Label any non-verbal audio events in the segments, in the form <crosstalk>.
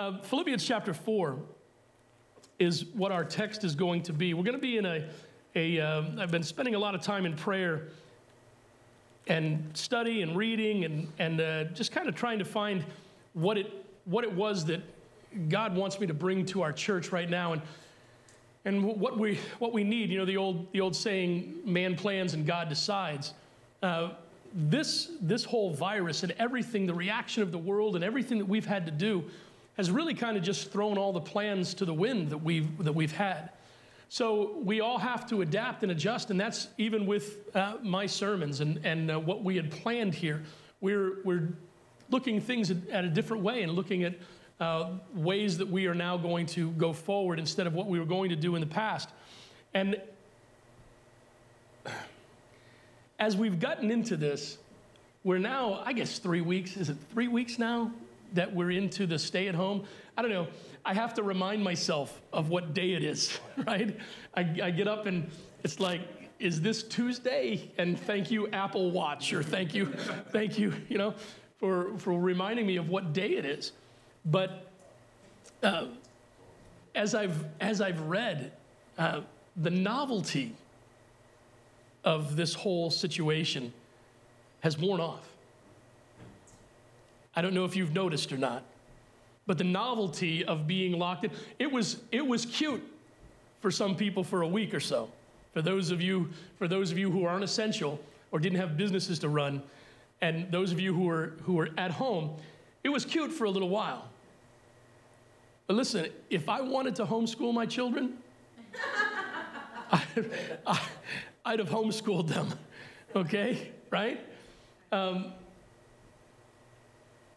Uh, Philippians chapter 4 is what our text is going to be. We're going to be in a, a um, I've been spending a lot of time in prayer and study and reading and, and uh, just kind of trying to find what it, what it was that God wants me to bring to our church right now. And, and what we, what we need, you know, the old, the old saying, man plans and God decides. Uh, this, this whole virus and everything, the reaction of the world and everything that we've had to do has really kind of just thrown all the plans to the wind that we've, that we've had. So we all have to adapt and adjust, and that's even with uh, my sermons and, and uh, what we had planned here. We're, we're looking things at a different way and looking at uh, ways that we are now going to go forward instead of what we were going to do in the past. And as we've gotten into this, we're now, I guess, three weeks. Is it three weeks now that we're into the stay at home? I don't know. I have to remind myself of what day it is, <laughs> right? I, I get up and it's like, is this Tuesday? And thank you, Apple Watch, or thank you, <laughs> thank you, you know, for, for reminding me of what day it is. But uh, as, I've, as I've read, uh, the novelty of this whole situation has worn off. I don't know if you've noticed or not, but the novelty of being locked in, it was, it was cute for some people for a week or so. For those of you, for those of you who aren't essential or didn't have businesses to run, and those of you who were, who were at home, it was cute for a little while. But listen, if I wanted to homeschool my children, <laughs> I, I'd have homeschooled them, <laughs> okay? Right? Um,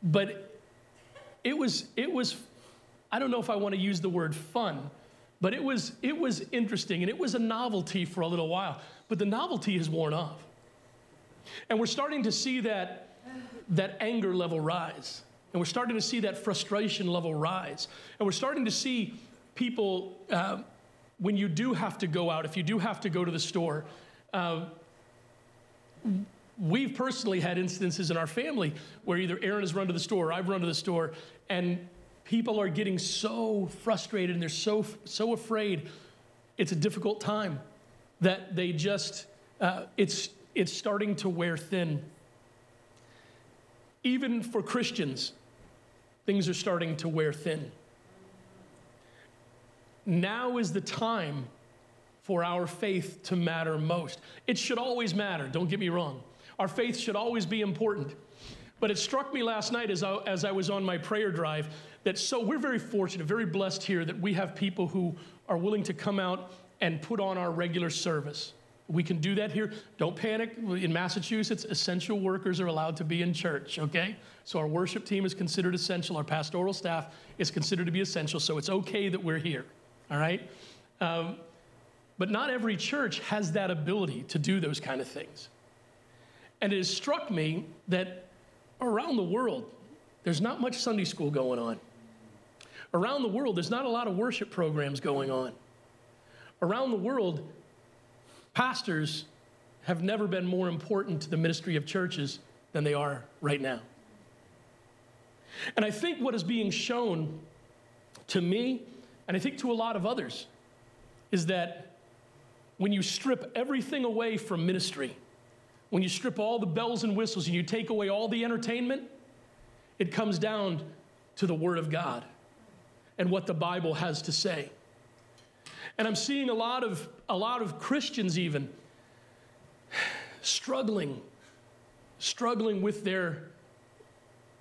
but it was, it was, I don't know if I want to use the word fun, but it was, it was interesting and it was a novelty for a little while. But the novelty has worn off. And we're starting to see that, that anger level rise. And we're starting to see that frustration level rise. And we're starting to see people, uh, when you do have to go out, if you do have to go to the store, uh, we've personally had instances in our family where either Aaron has run to the store or I've run to the store, and people are getting so frustrated and they're so, so afraid. It's a difficult time that they just, uh, it's, it's starting to wear thin. Even for Christians, things are starting to wear thin. Now is the time for our faith to matter most. It should always matter, don't get me wrong. Our faith should always be important. But it struck me last night as I, as I was on my prayer drive that so we're very fortunate, very blessed here that we have people who are willing to come out and put on our regular service. We can do that here. Don't panic. In Massachusetts, essential workers are allowed to be in church, okay? So our worship team is considered essential. Our pastoral staff is considered to be essential. So it's okay that we're here, all right? Um, but not every church has that ability to do those kind of things. And it has struck me that around the world, there's not much Sunday school going on. Around the world, there's not a lot of worship programs going on. Around the world, pastors have never been more important to the ministry of churches than they are right now. And I think what is being shown to me, and I think to a lot of others, is that when you strip everything away from ministry, when you strip all the bells and whistles and you take away all the entertainment, it comes down to the Word of God and what the Bible has to say. And I'm seeing a lot of, a lot of Christians even struggling, struggling with their,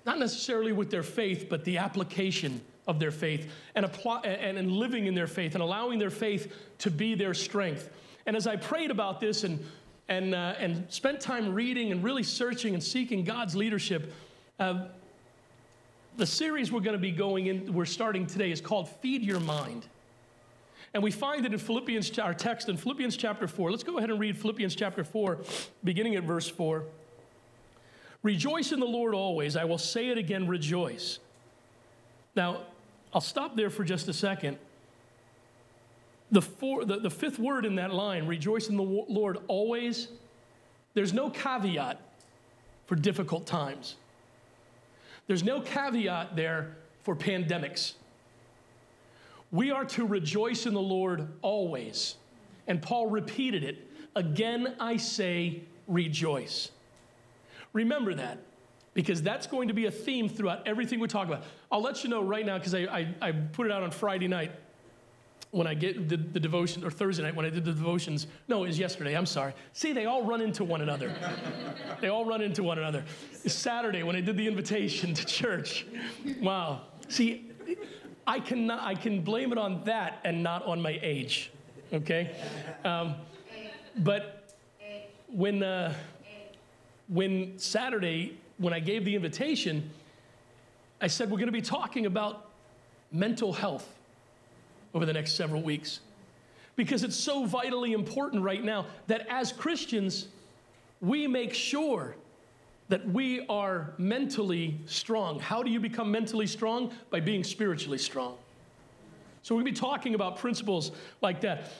not necessarily with their faith, but the application of their faith and, apply, and, and living in their faith and allowing their faith to be their strength. And as I prayed about this and, and, uh, and spent time reading and really searching and seeking God's leadership, uh, the series we're going to be going in, we're starting today, is called Feed Your Mind. And we find it in Philippians, our text in Philippians chapter 4. Let's go ahead and read Philippians chapter 4, beginning at verse 4. Rejoice in the Lord always. I will say it again, rejoice. Now, I'll stop there for just a second the, four, the, the fifth word in that line, rejoice in the Lord always, there's no caveat for difficult times. There's no caveat there for pandemics. We are to rejoice in the Lord always. And Paul repeated it. Again, I say, rejoice. Remember that because that's going to be a theme throughout everything we talk about. I'll let you know right now because I, I, I, put it out on Friday night when I get the, the devotion, or Thursday night when I did the devotions. No, it was yesterday, I'm sorry. See, they all run into one another. <laughs> they all run into one another. It's Saturday when I did the invitation to church. Wow. See, I, cannot, I can blame it on that and not on my age, okay? Um, but when, uh, when Saturday when I gave the invitation, I said we're going to be talking about mental health over the next several weeks because it's so vitally important right now that as Christians, we make sure that we are mentally strong. How do you become mentally strong? By being spiritually strong. So, we're going to be talking about principles like that.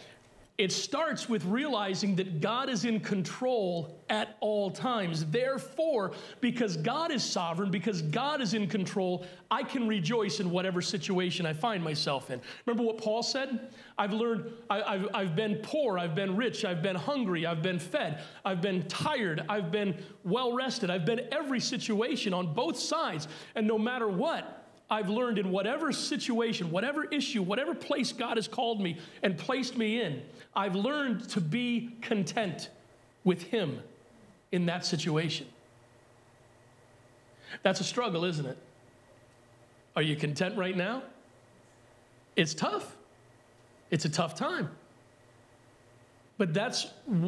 It starts with realizing that God is in control at all times. Therefore, because God is sovereign, because God is in control, I can rejoice in whatever situation I find myself in. Remember what Paul said? I've learned, I, have I've been poor, I've been rich, I've been hungry, I've been fed, I've been tired, I've been well rested, I've been every situation on both sides. And no matter what, I've learned in whatever situation, whatever issue, whatever place God has called me and placed me in, I've learned to be content with Him in that situation. That's a struggle, isn't it? Are you content right now? It's tough. It's a tough time. But that's,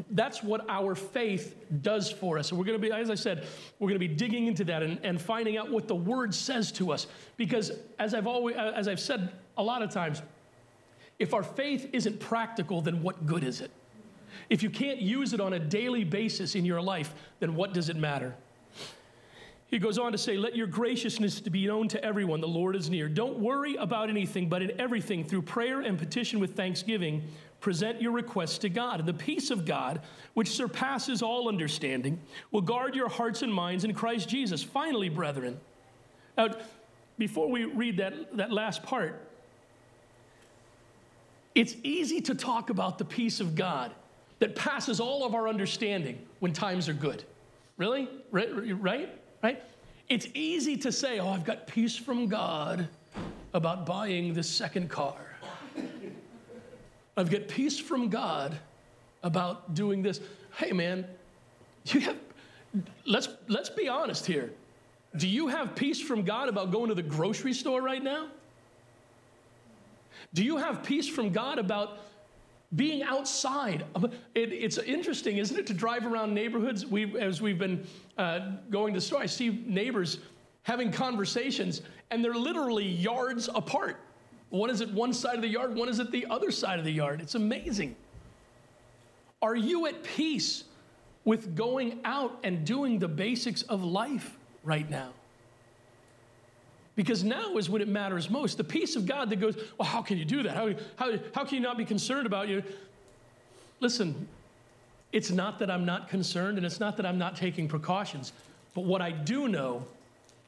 that's what our faith does for us. And we're going to be, as I said, we're going to be digging into that and, and finding out what the word says to us. Because as I've always, as I've said a lot of times, if our faith isn't practical, then what good is it? If you can't use it on a daily basis in your life, then what does it matter? He goes on to say, Let your graciousness be known to everyone, the Lord is near. Don't worry about anything, but in everything, through prayer and petition with thanksgiving, present your requests to God. And the peace of God, which surpasses all understanding, will guard your hearts and minds in Christ Jesus. Finally, brethren, now, before we read that, that last part, it's easy to talk about the peace of God that passes all of our understanding when times are good. Really? Right? Right? Right? It's easy to say, oh, I've got peace from God about buying this second car. I've got peace from God about doing this. Hey, man, you have, let's, let's be honest here. Do you have peace from God about going to the grocery store right now? Do you have peace from God about being outside? It, it's interesting, isn't it, to drive around neighborhoods? We, as we've been uh, going to the store, I see neighbors having conversations, and they're literally yards apart. One is at one side of the yard, one is at the other side of the yard. It's amazing. Are you at peace with going out and doing the basics of life right now? Because now is when it matters most. The peace of God that goes, well, how can you do that? How, how, how can you not be concerned about you? Listen, it's not that I'm not concerned and it's not that I'm not taking precautions. But what I do know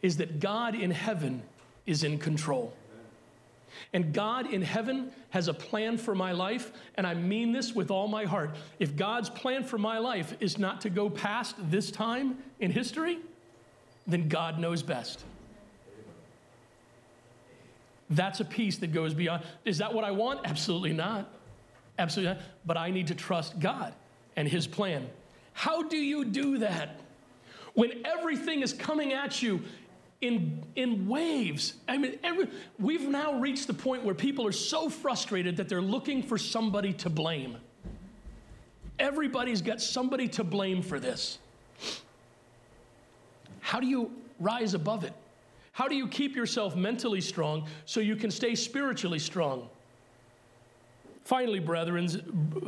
is that God in heaven is in control. And God in heaven has a plan for my life, and I mean this with all my heart. If God's plan for my life is not to go past this time in history, then God knows best. That's a peace that goes beyond. Is that what I want? Absolutely not. Absolutely not. But I need to trust God and His plan. How do you do that? When everything is coming at you in, in waves. I mean, every, we've now reached the point where people are so frustrated that they're looking for somebody to blame. Everybody's got somebody to blame for this. How do you rise above it? How do you keep yourself mentally strong so you can stay spiritually strong? Finally, brethren,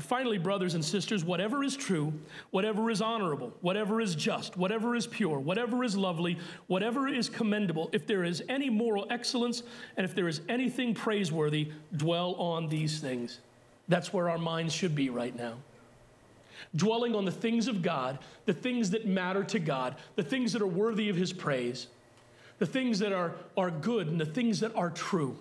finally, brothers and sisters, whatever is true, whatever is honorable, whatever is just, whatever is pure, whatever is lovely, whatever is commendable, if there is any moral excellence and if there is anything praiseworthy, dwell on these things. That's where our minds should be right now. Dwelling on the things of God, the things that matter to God, the things that are worthy of His praise the things that are, are good, and the things that are true.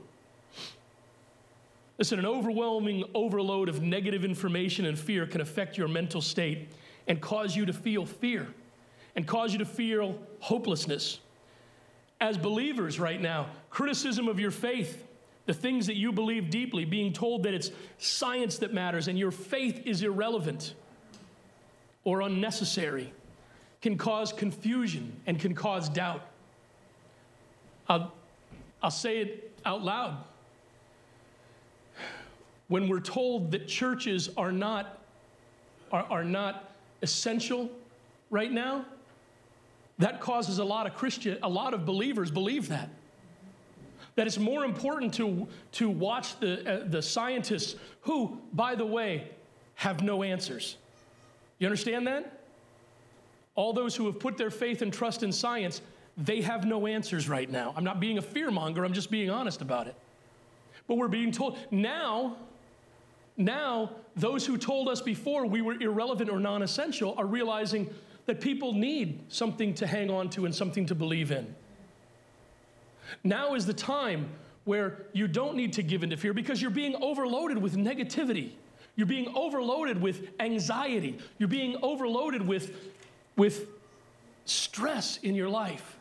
Listen, an overwhelming overload of negative information and fear can affect your mental state and cause you to feel fear and cause you to feel hopelessness. As believers right now, criticism of your faith, the things that you believe deeply, being told that it's science that matters and your faith is irrelevant or unnecessary, can cause confusion and can cause doubt. I'll, I'll say it out loud. When we're told that churches are not, are, are not essential right now, that causes a lot of Christian, a lot of believers believe that. That it's more important to, to watch the, uh, the scientists who, by the way, have no answers. You understand that? All those who have put their faith and trust in science, they have no answers right now. I'm not being a fearmonger, I'm just being honest about it. But we're being told now, now, those who told us before we were irrelevant or non essential are realizing that people need something to hang on to and something to believe in. Now is the time where you don't need to give in to fear because you're being overloaded with negativity. You're being overloaded with anxiety. You're being overloaded with, with stress in your life.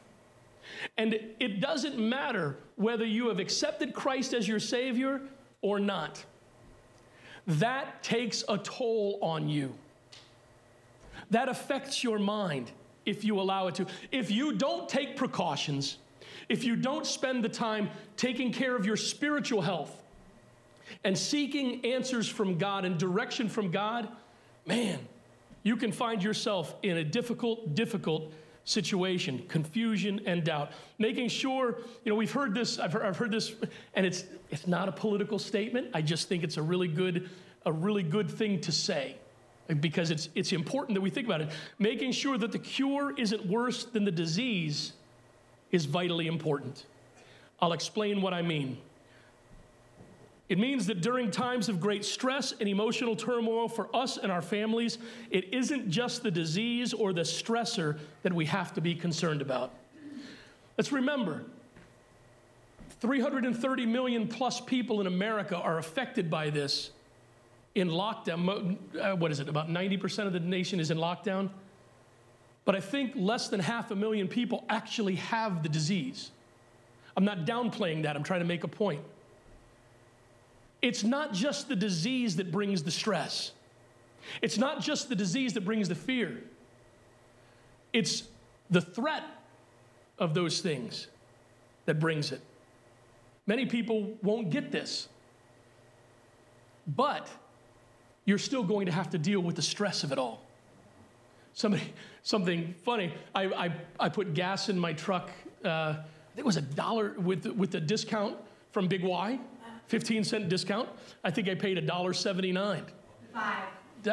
And it doesn't matter whether you have accepted Christ as your Savior or not. That takes a toll on you. That affects your mind if you allow it to. If you don't take precautions, if you don't spend the time taking care of your spiritual health and seeking answers from God and direction from God, man, you can find yourself in a difficult, difficult situation, confusion and doubt. Making sure, you know, we've heard this, I've heard, I've heard this, and it's, it's not a political statement. I just think it's a really good, a really good thing to say because it's, it's important that we think about it. Making sure that the cure isn't worse than the disease is vitally important. I'll explain what I mean. It means that during times of great stress and emotional turmoil for us and our families, it isn't just the disease or the stressor that we have to be concerned about. Let's remember 330 million plus people in America are affected by this in lockdown. Uh, what is it? About 90% of the nation is in lockdown. But I think less than half a million people actually have the disease. I'm not downplaying that, I'm trying to make a point. It's not just the disease that brings the stress, it's not just the disease that brings the fear, it's the threat of those things that brings it. Many people won't get this, but you're still going to have to deal with the stress of it all. Somebody, <laughs> something funny. I, I, I put gas in my truck. Uh, I think it was a dollar with with the discount from Big Y. 15 cent discount. I think I paid $1.79. Five.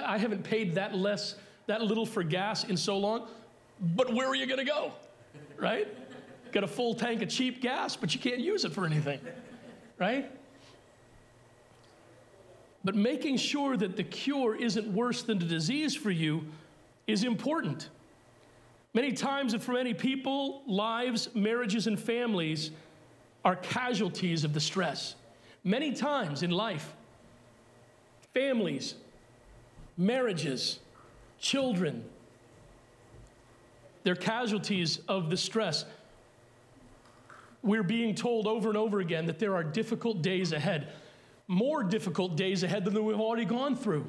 I haven't paid that less, that little for gas in so long. But where are you going to go? Right? Got a full tank of cheap gas, but you can't use it for anything. Right? But making sure that the cure isn't worse than the disease for you is important. Many times, and for many people, lives, marriages, and families are casualties of the stress. Many times in life, families, marriages, children, they're casualties of the stress. We're being told over and over again that there are difficult days ahead, more difficult days ahead than we've already gone through.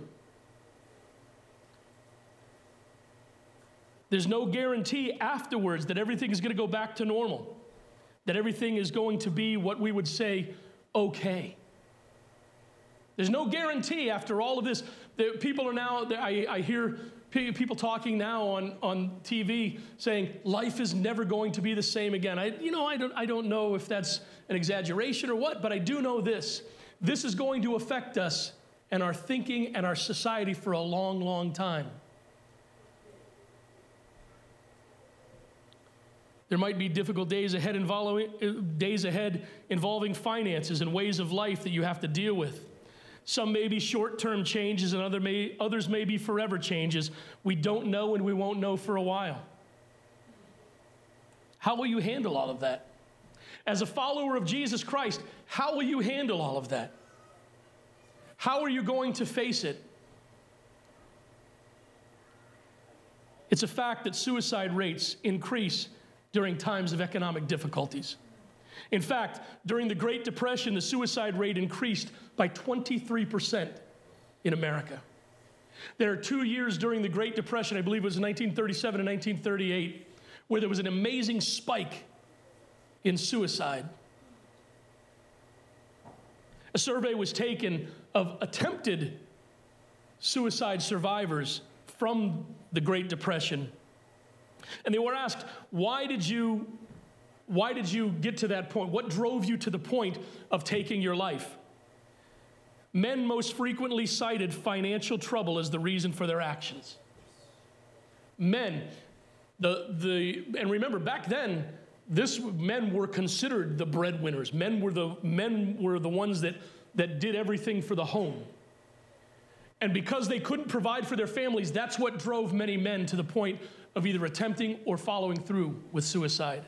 There's no guarantee afterwards that everything is going to go back to normal, that everything is going to be what we would say okay. There's no guarantee after all of this. that people are now, I, I hear people talking now on, on TV saying life is never going to be the same again. I, you know, I don't, I don't know if that's an exaggeration or what, but I do know this. This is going to affect us and our thinking and our society for a long, long time. There might be difficult days ahead involving, days ahead involving finances and ways of life that you have to deal with. Some may be short term changes, and other may, others may be forever changes. We don't know, and we won't know for a while. How will you handle all of that? As a follower of Jesus Christ, how will you handle all of that? How are you going to face it? It's a fact that suicide rates increase during times of economic difficulties. In fact, during the Great Depression, the suicide rate increased by 23% in America. There are two years during the Great Depression, I believe it was 1937 and 1938, where there was an amazing spike in suicide. A survey was taken of attempted suicide survivors from the Great Depression. And they were asked, why did you why did you get to that point? What drove you to the point of taking your life? Men most frequently cited financial trouble as the reason for their actions. Men, the, the, and remember back then, this men were considered the breadwinners. Men were the men were the ones that, that did everything for the home. And because they couldn't provide for their families, that's what drove many men to the point of either attempting or following through with suicide.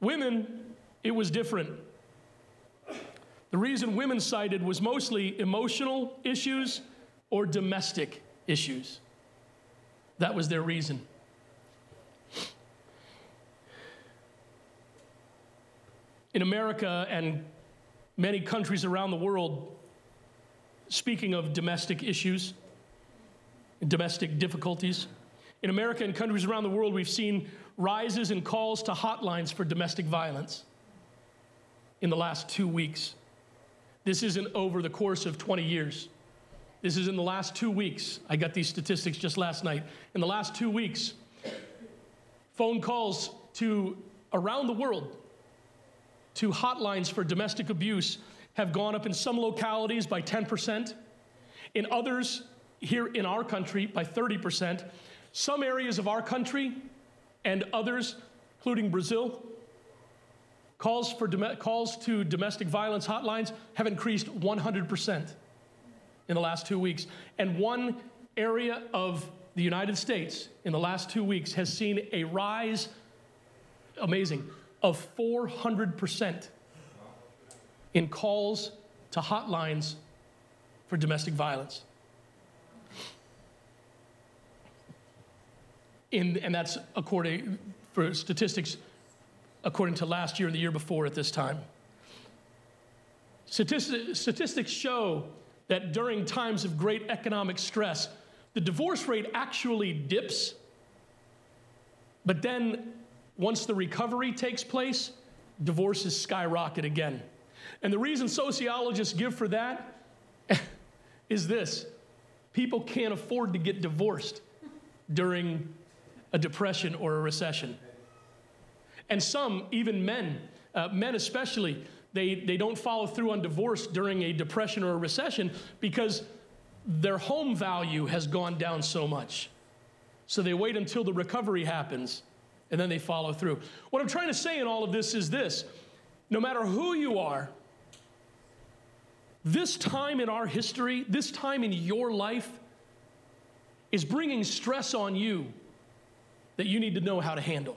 Women, it was different. The reason women cited was mostly emotional issues or domestic issues. That was their reason. In America and many countries around the world, speaking of domestic issues, domestic difficulties, in America and countries around the world, we've seen rises in calls to hotlines for domestic violence in the last two weeks. This isn't over the course of 20 years. This is in the last two weeks. I got these statistics just last night. In the last two weeks, phone calls to around the world to hotlines for domestic abuse have gone up in some localities by 10%, in others, here in our country, by 30%. Some areas of our country and others, including Brazil, calls, for calls to domestic violence hotlines have increased 100% in the last two weeks. And one area of the United States in the last two weeks has seen a rise, amazing, of 400% in calls to hotlines for domestic violence. In, and that's according for statistics according to last year and the year before at this time. Statistics, statistics show that during times of great economic stress, the divorce rate actually dips, but then once the recovery takes place, divorces skyrocket again. And the reason sociologists give for that <laughs> is this people can't afford to get divorced during a depression or a recession. And some, even men, uh, men especially, they, they don't follow through on divorce during a depression or a recession because their home value has gone down so much. So they wait until the recovery happens and then they follow through. What I'm trying to say in all of this is this no matter who you are, this time in our history, this time in your life, is bringing stress on you that you need to know how to handle.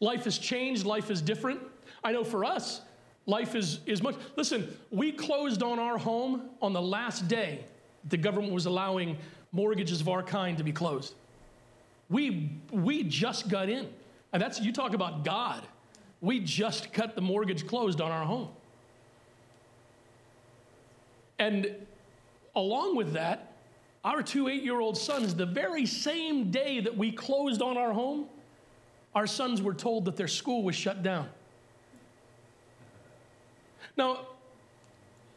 Life has changed, life is different. I know for us, life is, is much. Listen, we closed on our home on the last day the government was allowing mortgages of our kind to be closed. We, we just got in. And that's, you talk about God. We just cut the mortgage closed on our home. And along with that, our two eight year old sons, the very same day that we closed on our home, our sons were told that their school was shut down. Now,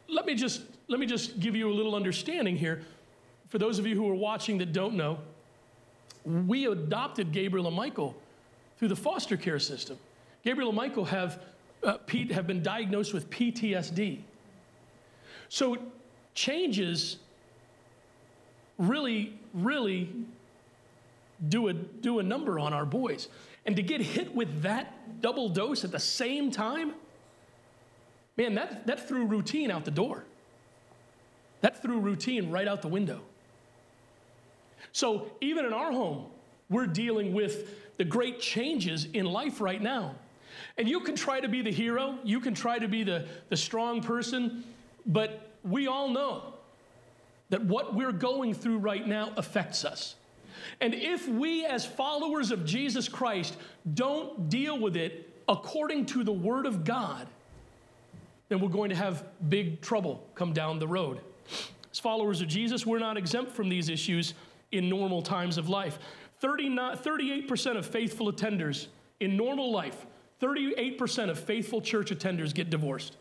let me just, let me just give you a little understanding here. For those of you who are watching that don't know, we adopted Gabriel and Michael through the foster care system. Gabriel and Michael have, uh, Pete, have been diagnosed with PTSD. So changes really, really do a, do a number on our boys. And to get hit with that double dose at the same time, man, that, that threw routine out the door. That threw routine right out the window. So even in our home, we're dealing with the great changes in life right now. And you can try to be the hero, you can try to be the, the strong person, but we all know that what we're going through right now affects us. And if we, as followers of Jesus Christ, don't deal with it according to the Word of God, then we're going to have big trouble come down the road. As followers of Jesus, we're not exempt from these issues in normal times of life. 38% of faithful attenders in normal life, 38% of faithful church attenders get divorced.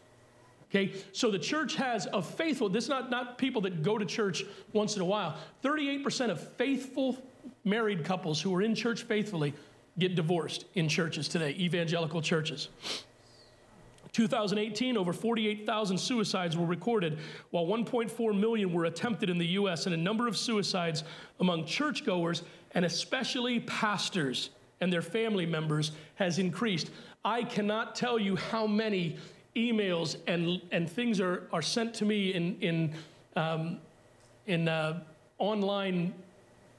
Okay, so the church has a faithful, this is not, not people that go to church once in a while. 38% of faithful married couples who are in church faithfully get divorced in churches today, evangelical churches. 2018, over 48,000 suicides were recorded, while 1.4 million were attempted in the U.S., and a number of suicides among churchgoers and especially pastors and their family members has increased. I cannot tell you how many emails and, and things are, are sent to me in, in, um, in uh, online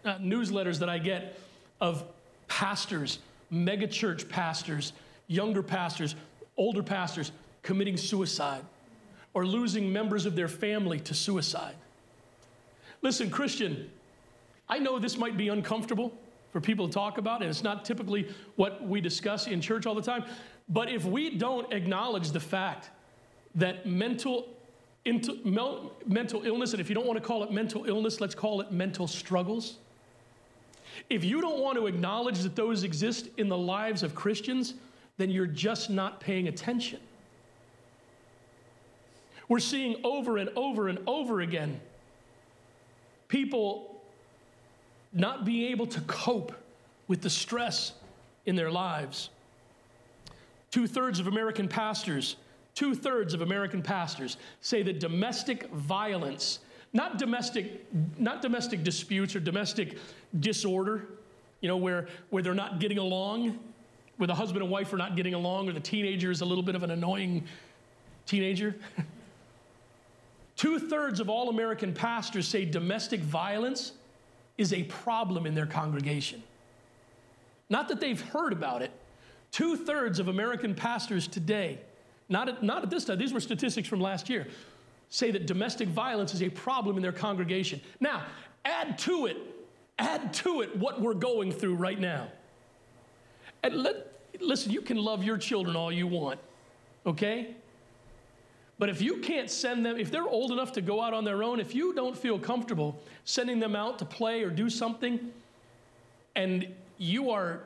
uh, newsletters that I get of pastors, megachurch pastors, younger pastors, older pastors committing suicide or losing members of their family to suicide. Listen, Christian, I know this might be uncomfortable for people to talk about, and it's not typically what we discuss in church all the time. But if we don't acknowledge the fact that mental, into, mental illness, and if you don't want to call it mental illness, let's call it mental struggles. If you don't want to acknowledge that those exist in the lives of Christians, then you're just not paying attention. We're seeing over and over and over again people not being able to cope with the stress in their lives. Two thirds of American pastors, two thirds of American pastors say that domestic violence, not domestic, not domestic disputes or domestic disorder, you know, where, where they're not getting along, where the husband and wife are not getting along, or the teenager is a little bit of an annoying teenager. <laughs> Two thirds of all American pastors say domestic violence is a problem in their congregation. Not that they've heard about it. Two thirds of American pastors today, not at, not at this time, these were statistics from last year, say that domestic violence is a problem in their congregation. Now, add to it, add to it what we're going through right now. And let, listen, you can love your children all you want, okay? But if you can't send them, if they're old enough to go out on their own, if you don't feel comfortable sending them out to play or do something, and you are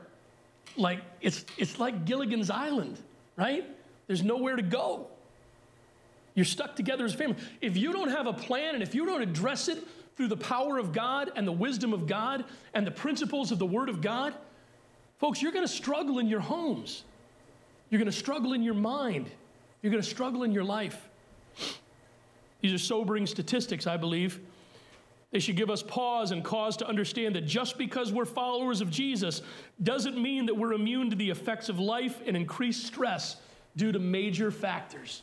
like, it's, it's like Gilligan's Island, right? There's nowhere to go. You're stuck together as a family. If you don't have a plan and if you don't address it through the power of God and the wisdom of God and the principles of the Word of God, folks, you're going to struggle in your homes. You're going to struggle in your mind. You're going to struggle in your life. These are sobering statistics, I believe. They should give us pause and cause to understand that just because we're followers of Jesus doesn't mean that we're immune to the effects of life and increased stress due to major factors.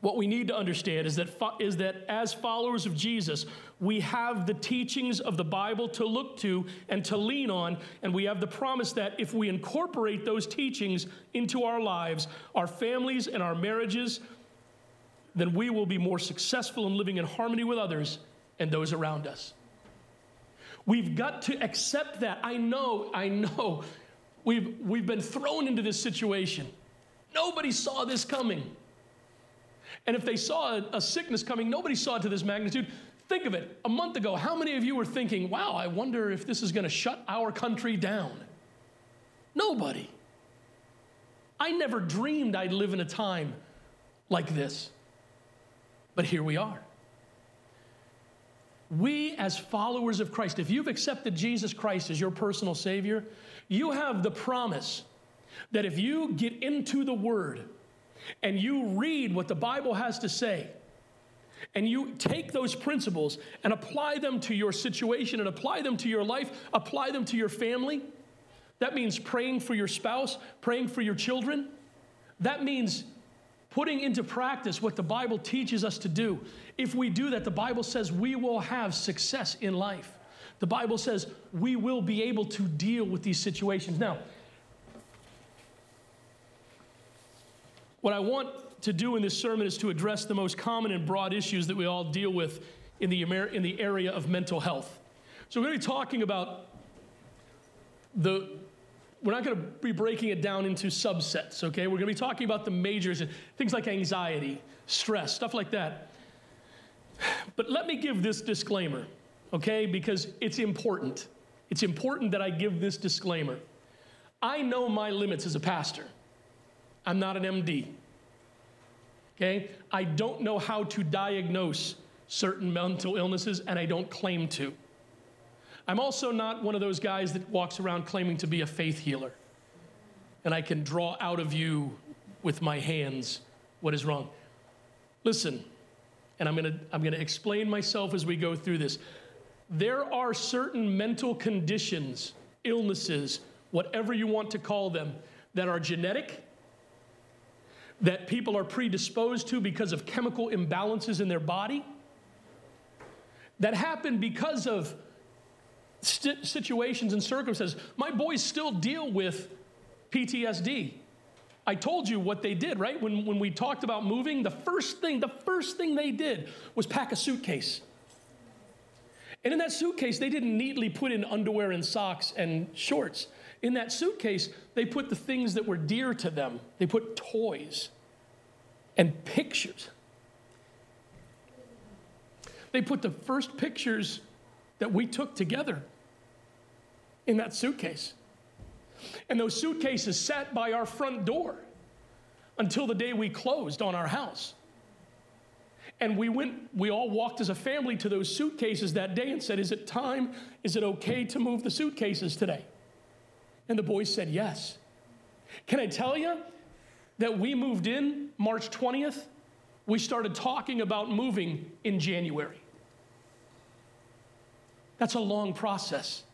What we need to understand is that, is that as followers of Jesus, we have the teachings of the Bible to look to and to lean on, and we have the promise that if we incorporate those teachings into our lives, our families, and our marriages, then we will be more successful in living in harmony with others and those around us. We've got to accept that. I know, I know, we've, we've been thrown into this situation. Nobody saw this coming. And if they saw a, a sickness coming, nobody saw it to this magnitude. Think of it. A month ago, how many of you were thinking, wow, I wonder if this is going to shut our country down? Nobody. I never dreamed I'd live in a time like this. But here we are. We, as followers of Christ, if you've accepted Jesus Christ as your personal Savior, you have the promise that if you get into the Word, and you read what the Bible has to say, and you take those principles and apply them to your situation and apply them to your life, apply them to your family, that means praying for your spouse, praying for your children. That means putting into practice what the Bible teaches us to do. If we do that, the Bible says we will have success in life. The Bible says we will be able to deal with these situations. Now, what I want to do in this sermon is to address the most common and broad issues that we all deal with in the, in the area of mental health. So, we're going to be talking about the, we're not going to be breaking it down into subsets, okay? We're going to be talking about the majors, and things like anxiety, stress, stuff like that. But let me give this disclaimer, okay? Because it's important. It's important that I give this disclaimer. I know my limits as a pastor. I'm not an MD. Okay? I don't know how to diagnose certain mental illnesses, and I don't claim to. I'm also not one of those guys that walks around claiming to be a faith healer. And I can draw out of you with my hands what is wrong. Listen, and I'm gonna, I'm gonna explain myself as we go through this. There are certain mental conditions, illnesses, whatever you want to call them, that are genetic, that people are predisposed to because of chemical imbalances in their body, that happen because of st- situations and circumstances. My boys still deal with PTSD. I told you what they did, right? When, when we talked about moving, the first thing, the first thing they did was pack a suitcase. And in that suitcase, they didn't neatly put in underwear and socks and shorts. In that suitcase, they put the things that were dear to them. They put toys and pictures. They put the first pictures that we took together in that suitcase. And those suitcases sat by our front door until the day we closed on our house. And we went, we all walked as a family to those suitcases that day and said, Is it time? Is it okay to move the suitcases today? And the boys said, Yes. Can I tell you that we moved in March 20th? We started talking about moving in January. That's a long process.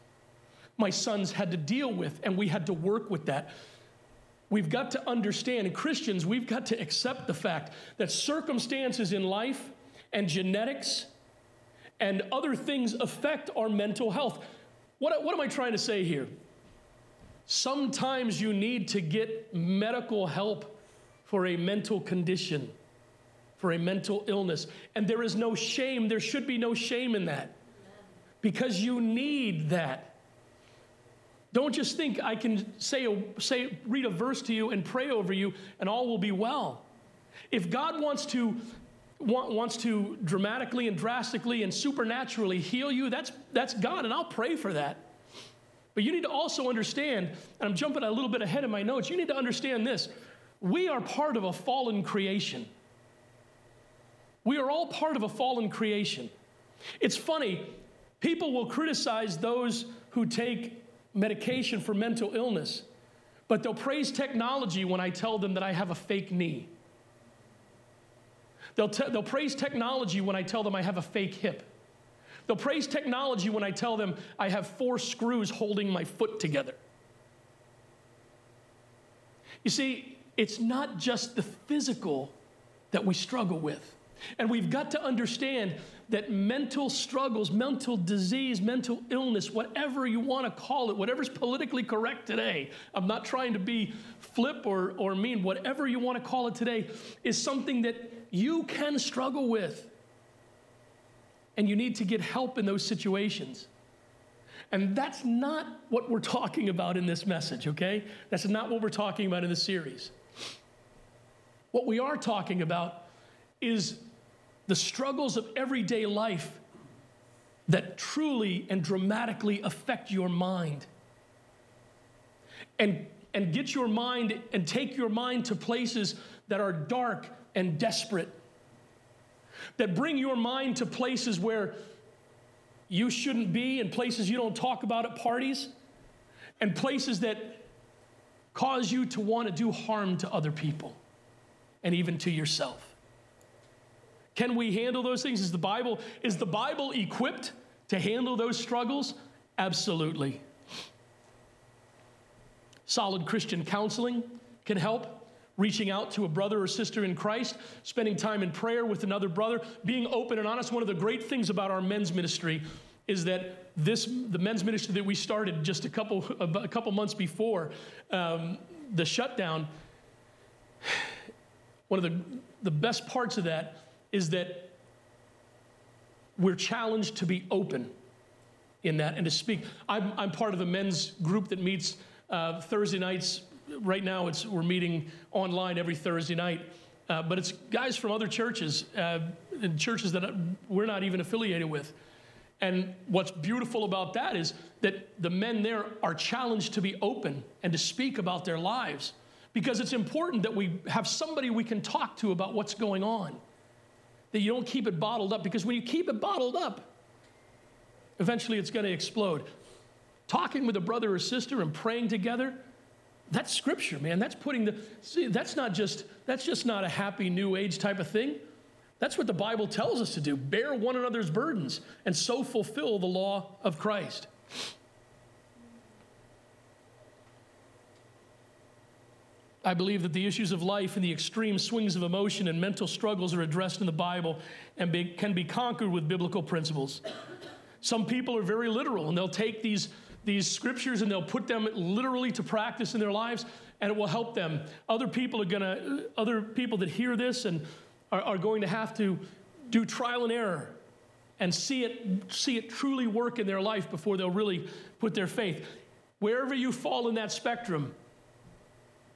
My sons had to deal with, and we had to work with that. We've got to understand, and Christians, we've got to accept the fact that circumstances in life and genetics and other things affect our mental health. What, what am I trying to say here? Sometimes you need to get medical help for a mental condition, for a mental illness. And there is no shame, there should be no shame in that because you need that. Don't just think I can say, a, say, read a verse to you and pray over you and all will be well. If God wants to, want, wants to dramatically and drastically and supernaturally heal you, that's, that's God, and I'll pray for that. But you need to also understand, and I'm jumping a little bit ahead of my notes, you need to understand this. We are part of a fallen creation. We are all part of a fallen creation. It's funny, people will criticize those who take medication for mental illness, but they'll praise technology when I tell them that I have a fake knee. They'll, they'll praise technology when I tell them I have a fake hip. They'll praise technology when I tell them I have four screws holding my foot together. You see, it's not just the physical that we struggle with. And we've got to understand that mental struggles, mental disease, mental illness, whatever you want to call it, whatever's politically correct today, I'm not trying to be flip or, or mean, whatever you want to call it today, is something that you can struggle with. And you need to get help in those situations. And that's not what we're talking about in this message, okay? That's not what we're talking about in this series. What we are talking about is the struggles of everyday life that truly and dramatically affect your mind. And, and get your mind and take your mind to places that are dark and desperate, that bring your mind to places where you shouldn't be, and places you don't talk about at parties, and places that cause you to want to do harm to other people and even to yourself. Can we handle those things? Is the Bible, is the Bible equipped to handle those struggles? Absolutely. Solid Christian counseling can help. Reaching out to a brother or sister in Christ, spending time in prayer with another brother, being open and honest. One of the great things about our men's ministry is that this the men's ministry that we started just a couple a couple months before um, the shutdown. <sighs> One of the the best parts of that is that we're challenged to be open in that and to speak. I'm, I'm part of the men's group that meets uh, Thursday nights. Right now, it's, we're meeting online every Thursday night. Uh, but it's guys from other churches, uh, and churches that we're not even affiliated with. And what's beautiful about that is that the men there are challenged to be open and to speak about their lives because it's important that we have somebody we can talk to about what's going on. That you don't keep it bottled up because when you keep it bottled up, eventually it's going to explode. Talking with a brother or sister and praying together, that's scripture, man. That's putting the see, that's not just that's just not a happy new age type of thing. That's what the Bible tells us to do. Bear one another's burdens and so fulfill the law of Christ. I believe that the issues of life and the extreme swings of emotion and mental struggles are addressed in the Bible and be, can be conquered with biblical principles. Some people are very literal and they'll take these, these scriptures and they'll put them literally to practice in their lives and it will help them. Other people are gonna, other people that hear this and are, are going to have to do trial and error and see it, see it truly work in their life before they'll really put their faith. Wherever you fall in that spectrum,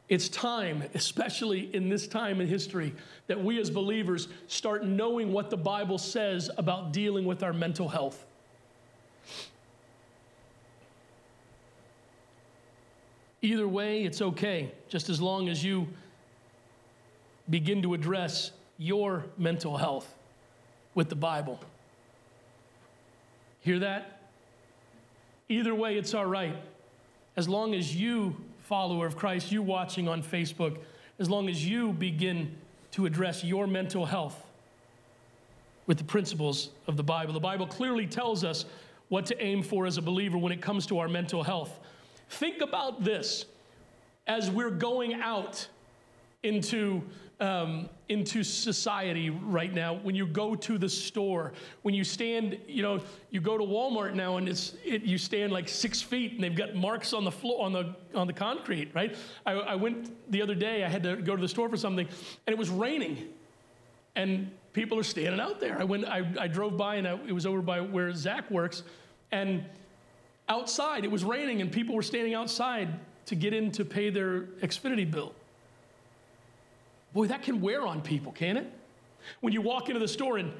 it's time, especially in this time in history, that we as believers start knowing what the Bible says about dealing with our mental health. Either way, it's okay, just as long as you begin to address your mental health with the Bible. Hear that? Either way, it's all right. As long as you follower of Christ, you watching on Facebook, as long as you begin to address your mental health with the principles of the Bible. The Bible clearly tells us what to aim for as a believer when it comes to our mental health. Think about this as we're going out into um, into society right now. When you go to the store, when you stand, you know, you go to Walmart now and it's it, you stand like six feet and they've got marks on the floor on the on the concrete, right? I, I went the other day. I had to go to the store for something, and it was raining, and people are standing out there. I went. I, I drove by and I, it was over by where Zach works, and outside it was raining and people were standing outside to get in to pay their Xfinity bill. Boy, that can wear on people, can it? When you walk into the store and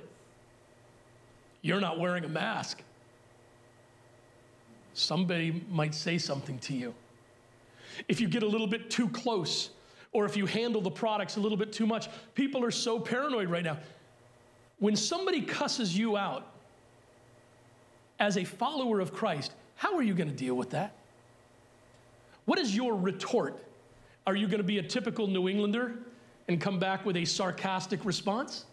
you're not wearing a mask, somebody might say something to you. If you get a little bit too close, or if you handle the products a little bit too much, people are so paranoid right now. When somebody cusses you out as a follower of Christ, how are you going to deal with that? What is your retort? Are you going to be a typical New Englander and come back with a sarcastic response?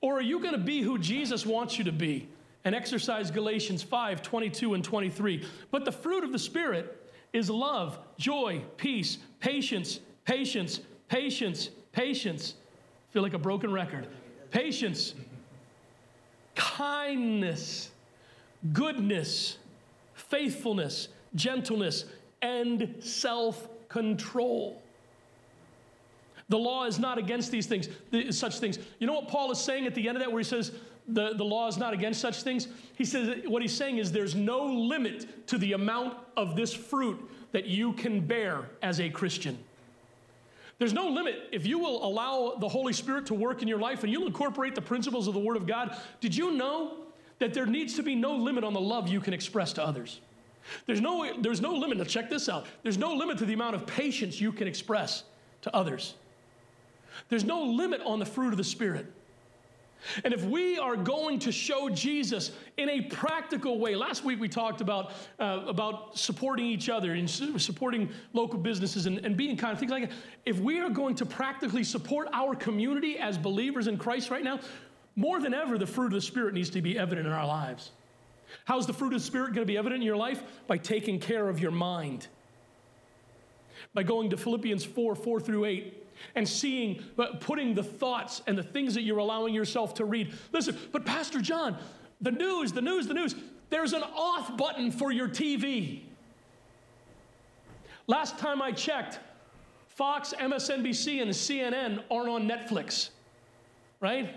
Or are you going to be who Jesus wants you to be and exercise Galatians 5 22 and 23? But the fruit of the Spirit is love, joy, peace, patience, patience, patience, patience. Feel like a broken record. Patience, kindness, goodness, faithfulness, gentleness, and self control. The law is not against these things, such things. You know what Paul is saying at the end of that, where he says the, the law is not against such things? He says what he's saying is there's no limit to the amount of this fruit that you can bear as a Christian. There's no limit. If you will allow the Holy Spirit to work in your life and you'll incorporate the principles of the Word of God, did you know that there needs to be no limit on the love you can express to others? There's no, there's no limit. Now, check this out. There's no limit to the amount of patience you can express to others. There's no limit on the fruit of the Spirit. And if we are going to show Jesus in a practical way, last week we talked about, uh, about supporting each other and supporting local businesses and, and being kind, things like that. If we are going to practically support our community as believers in Christ right now, more than ever, the fruit of the Spirit needs to be evident in our lives. How's the fruit of the Spirit going to be evident in your life? By taking care of your mind. By going to Philippians 4 4 through 8 and seeing, putting the thoughts and the things that you're allowing yourself to read. Listen, but Pastor John, The news, the news, the news. There's an off button for your TV. Last time I checked, Fox, MSNBC, and CNN aren't on Netflix, right?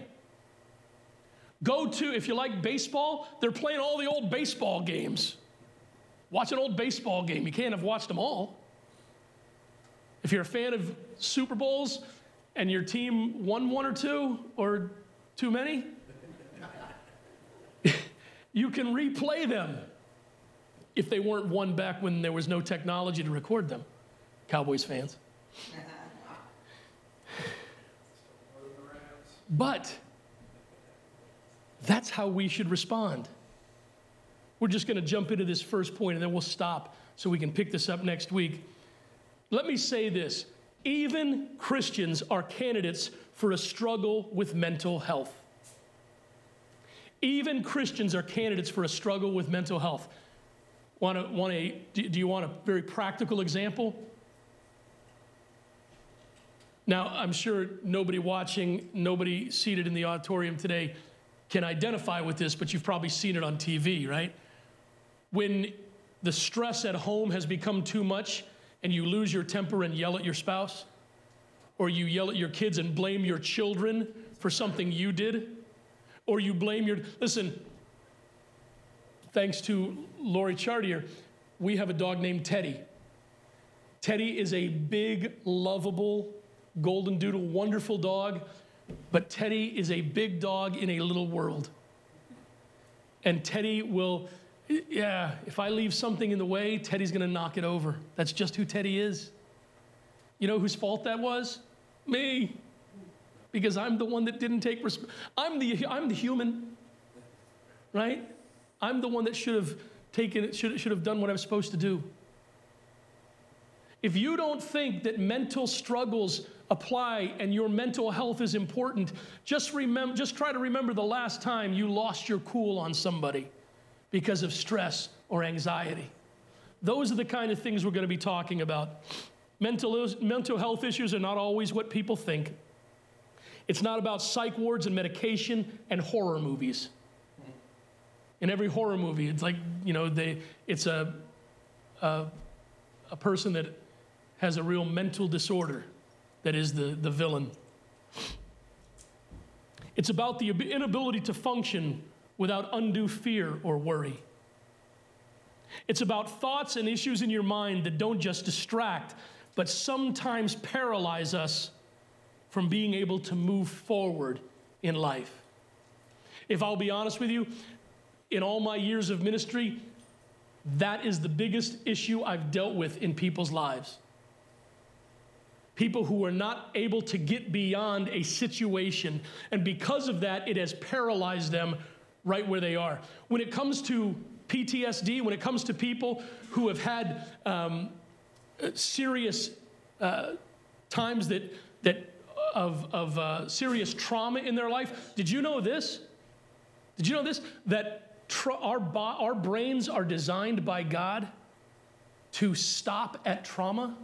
Go to, if you like baseball, they're playing all the old baseball games. Watch an old baseball game. You can't have watched them all. If you're a fan of Super Bowls and your team won one or two or too many, <laughs> you can replay them if they weren't won back when there was no technology to record them. Cowboys fans. <sighs> But that's how we should respond. We're just going to jump into this first point and then we'll stop so we can pick this up next week. Let me say this even Christians are candidates for a struggle with mental health. Even Christians are candidates for a struggle with mental health. Want, to, want a, do you want a very practical example? Now, I'm sure nobody watching, nobody seated in the auditorium today can identify with this, but you've probably seen it on TV, right? When the stress at home has become too much and you lose your temper and yell at your spouse, or you yell at your kids and blame your children for something you did, or you blame your. Listen, thanks to Lori Chartier, we have a dog named Teddy. Teddy is a big, lovable, golden doodle, wonderful dog but Teddy is a big dog in a little world. And Teddy will, yeah, if I leave something in the way, Teddy's gonna knock it over. That's just who Teddy is. You know whose fault that was? Me. Because I'm the one that didn't take resp- I'm the I'm the human. Right? I'm the one that should have taken it, should, should have done what I was supposed to do. If you don't think that mental struggles apply and your mental health is important, just remember just try to remember the last time you lost your cool on somebody because of stress or anxiety. Those are the kind of things we're going to be talking about. Mental, mental health issues are not always what people think. It's not about psych wards and medication and horror movies. In every horror movie, it's like, you know, they, it's a, a, a person that has a real mental disorder that is the, the villain. It's about the inability to function without undue fear or worry. It's about thoughts and issues in your mind that don't just distract, but sometimes paralyze us from being able to move forward in life. If I'll be honest with you, in all my years of ministry, that is the biggest issue I've dealt with in people's lives people who are not able to get beyond a situation. And because of that, it has paralyzed them right where they are. When it comes to PTSD, when it comes to people who have had um, serious uh, times that, that of, of uh, serious trauma in their life, did you know this? Did you know this? That tra- our, bo- our brains are designed by God to stop at trauma.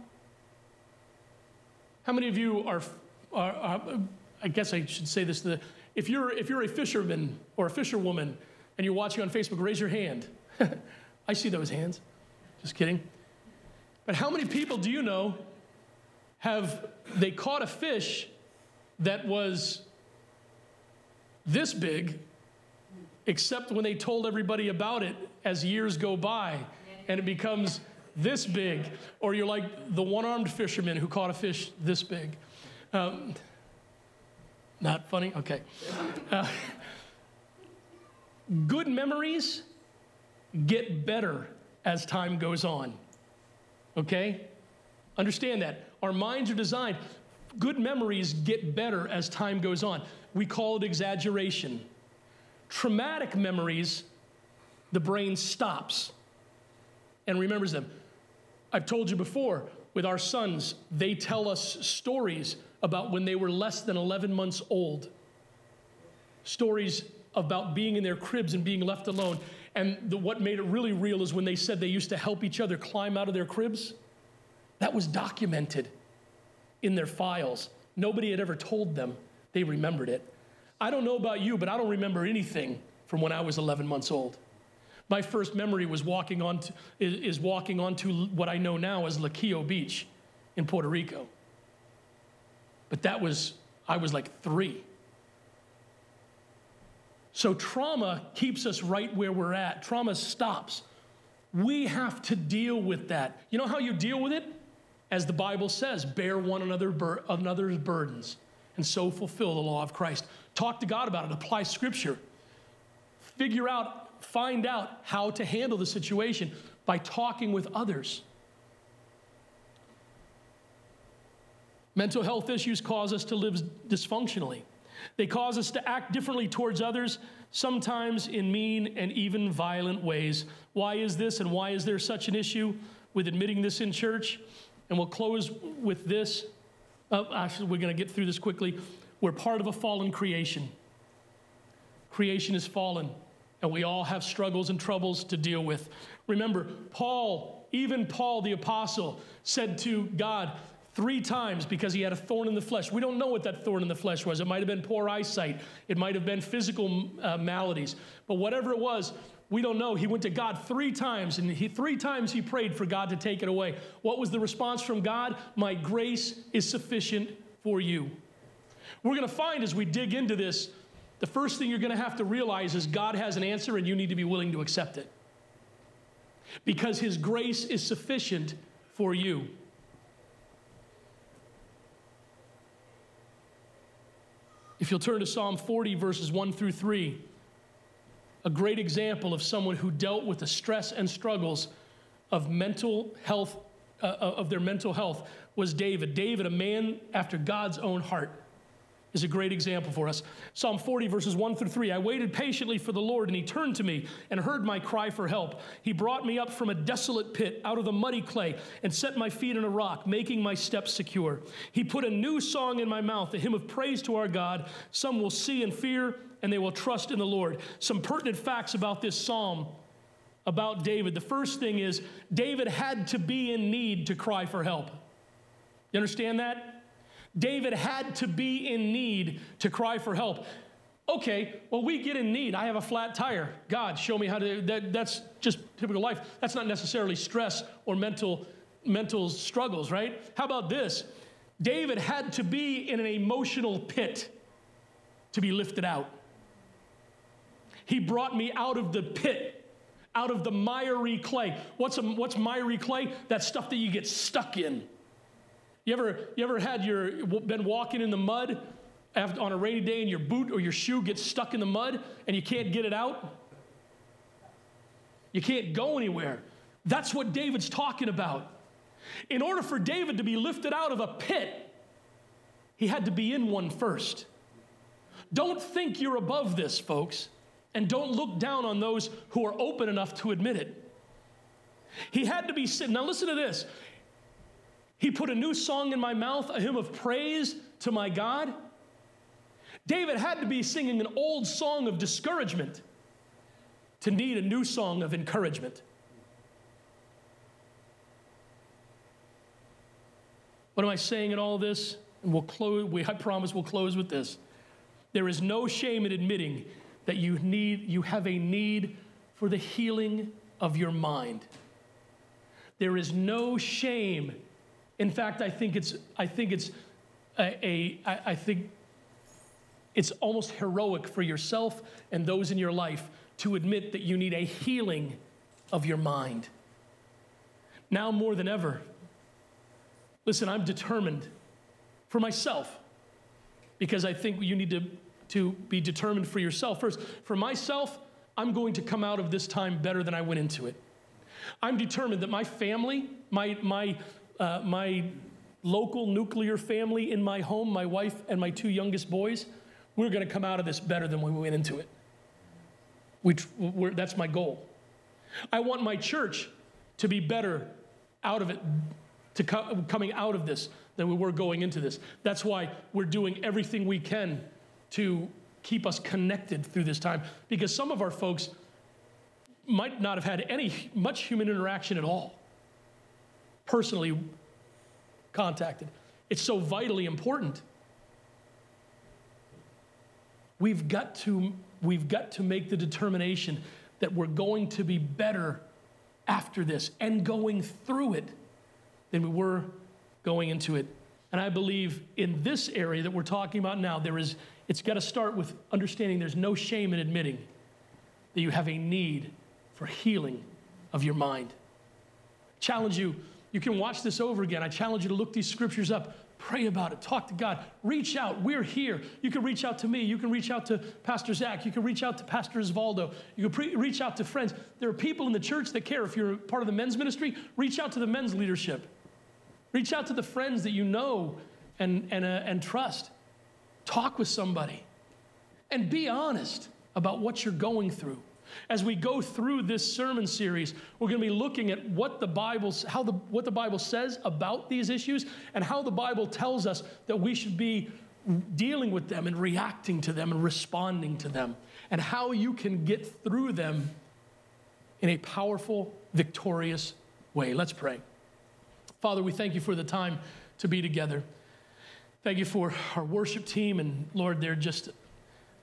How many of you are, are, are I guess I should say this, the, if, you're, if you're a fisherman or a fisherwoman and you're watching on Facebook, raise your hand. <laughs> I see those hands. Just kidding. But how many people do you know have they caught a fish that was this big, except when they told everybody about it as years go by and it becomes this big, or you're like the one armed fisherman who caught a fish this big. Um, not funny? Okay. Uh, good memories get better as time goes on. Okay? Understand that. Our minds are designed. Good memories get better as time goes on. We call it exaggeration. Traumatic memories, the brain stops and remembers them. I've told you before, with our sons, they tell us stories about when they were less than 11 months old. Stories about being in their cribs and being left alone. And the, what made it really real is when they said they used to help each other climb out of their cribs. That was documented in their files. Nobody had ever told them. They remembered it. I don't know about you, but I don't remember anything from when I was 11 months old. My first memory was walking on to, is, walking onto what I know now as Luquillo Beach in Puerto Rico. But that was, I was like three. So trauma keeps us right where we're at. Trauma stops. We have to deal with that. You know how you deal with it? As the Bible says, bear one another bur- another's burdens and so fulfill the law of Christ. Talk to God about it, apply scripture. Figure out, find out how to handle the situation by talking with others. Mental health issues cause us to live dysfunctionally. They cause us to act differently towards others, sometimes in mean and even violent ways. Why is this and why is there such an issue with admitting this in church? And we'll close with this. Uh, actually, we're going to get through this quickly. We're part of a fallen creation. Creation is fallen, and we all have struggles and troubles to deal with. Remember, Paul, even Paul the apostle, said to God, three times because he had a thorn in the flesh. We don't know what that thorn in the flesh was. It might have been poor eyesight, it might have been physical uh, maladies, but whatever it was, we don't know. He went to God three times, and he, three times he prayed for God to take it away. What was the response from God? My grace is sufficient for you. We're going to find as we dig into this, the first thing you're going to have to realize is God has an answer, and you need to be willing to accept it. Because his grace is sufficient for you. If you'll turn to Psalm 40, verses 1 through 3, a great example of someone who dealt with the stress and struggles of mental health, uh, of their mental health, was David. David, a man after God's own heart is a great example for us. Psalm 40, verses 1 through 3. I waited patiently for the Lord, and he turned to me and heard my cry for help. He brought me up from a desolate pit, out of the muddy clay, and set my feet in a rock, making my steps secure. He put a new song in my mouth, a hymn of praise to our God. Some will see and fear, and they will trust in the Lord. Some pertinent facts about this psalm about David. The first thing is David had to be in need to cry for help. You understand that? David had to be in need to cry for help. Okay, well, we get in need. I have a flat tire. God, show me how to. That, that's just typical life. That's not necessarily stress or mental, mental struggles, right? How about this? David had to be in an emotional pit to be lifted out. He brought me out of the pit, out of the miry clay. What's, a, what's miry clay? That stuff that you get stuck in. You ever, you ever had your, been walking in the mud after, on a rainy day and your boot or your shoe gets stuck in the mud and you can't get it out? You can't go anywhere. That's what David's talking about. In order for David to be lifted out of a pit, he had to be in one first. Don't think you're above this, folks, and don't look down on those who are open enough to admit it. He had to be sitting. Now, listen to this. He put a new song in my mouth, a hymn of praise to my God. David had to be singing an old song of discouragement to need a new song of encouragement. What am I saying in all this? And we'll close, we, I promise we'll close with this. There is no shame in admitting that you need, you have a need for the healing of your mind. There is no shame in fact, I think it's, I think it's a, a I, I think it's almost heroic for yourself and those in your life to admit that you need a healing of your mind. Now more than ever, listen, I'm determined for myself because I think you need to, to be determined for yourself. First, for myself, I'm going to come out of this time better than I went into it. I'm determined that my family, my, my uh, my local nuclear family in my home, my wife and my two youngest boys, we're going to come out of this better than when we went into it. We, that's my goal. I want my church to be better out of it, to co- coming out of this than we were going into this. That's why we're doing everything we can to keep us connected through this time because some of our folks might not have had any much human interaction at all personally contacted. It's so vitally important. We've got to, we've got to make the determination that we're going to be better after this and going through it than we were going into it. And I believe in this area that we're talking about now, there is, it's got to start with understanding there's no shame in admitting that you have a need for healing of your mind. Challenge you, you can watch this over again. I challenge you to look these scriptures up, pray about it, talk to God, reach out. We're here. You can reach out to me. You can reach out to Pastor Zach. You can reach out to Pastor Osvaldo. You can pre- reach out to friends. There are people in the church that care. If you're part of the men's ministry, reach out to the men's leadership. Reach out to the friends that you know and, and, uh, and trust. Talk with somebody and be honest about what you're going through. As we go through this sermon series, we're going to be looking at what the Bible, how the, what the Bible says about these issues and how the Bible tells us that we should be dealing with them and reacting to them and responding to them, and how you can get through them in a powerful, victorious way. Let's pray. Father, we thank you for the time to be together. Thank you for our worship team, and Lord, they're just,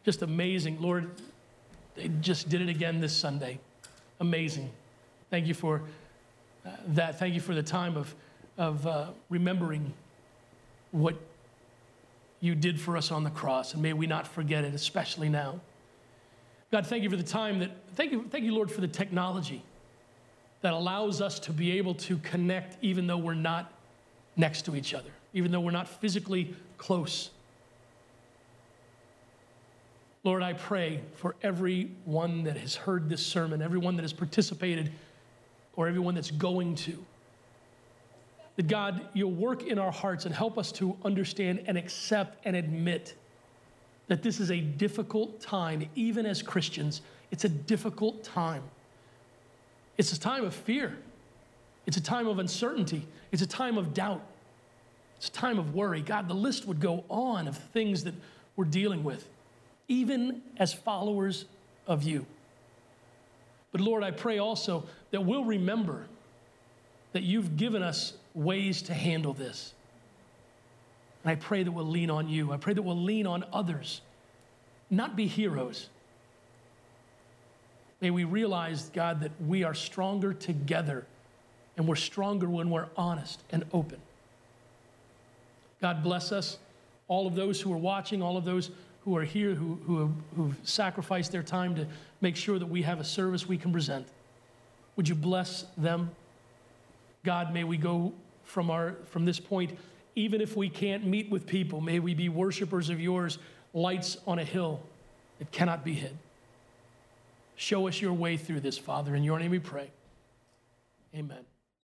just amazing. Lord, they just did it again this Sunday. Amazing. Thank you for uh, that. Thank you for the time of, of uh, remembering what you did for us on the cross, and may we not forget it, especially now. God, thank you for the time that, thank you, thank you, Lord, for the technology that allows us to be able to connect even though we're not next to each other, even though we're not physically close. Lord, I pray for everyone that has heard this sermon, everyone that has participated, or everyone that's going to. That God, you'll work in our hearts and help us to understand and accept and admit that this is a difficult time, even as Christians. It's a difficult time. It's a time of fear, it's a time of uncertainty, it's a time of doubt, it's a time of worry. God, the list would go on of things that we're dealing with even as followers of you. But Lord, I pray also that we'll remember that you've given us ways to handle this. And I pray that we'll lean on you. I pray that we'll lean on others, not be heroes. May we realize, God, that we are stronger together and we're stronger when we're honest and open. God bless us, all of those who are watching, all of those who are here who, who who've sacrificed their time to make sure that we have a service we can present. Would you bless them? God, may we go from, our, from this point, even if we can't meet with people, may we be worshipers of yours, lights on a hill that cannot be hid. Show us your way through this, Father. In your name we pray. Amen.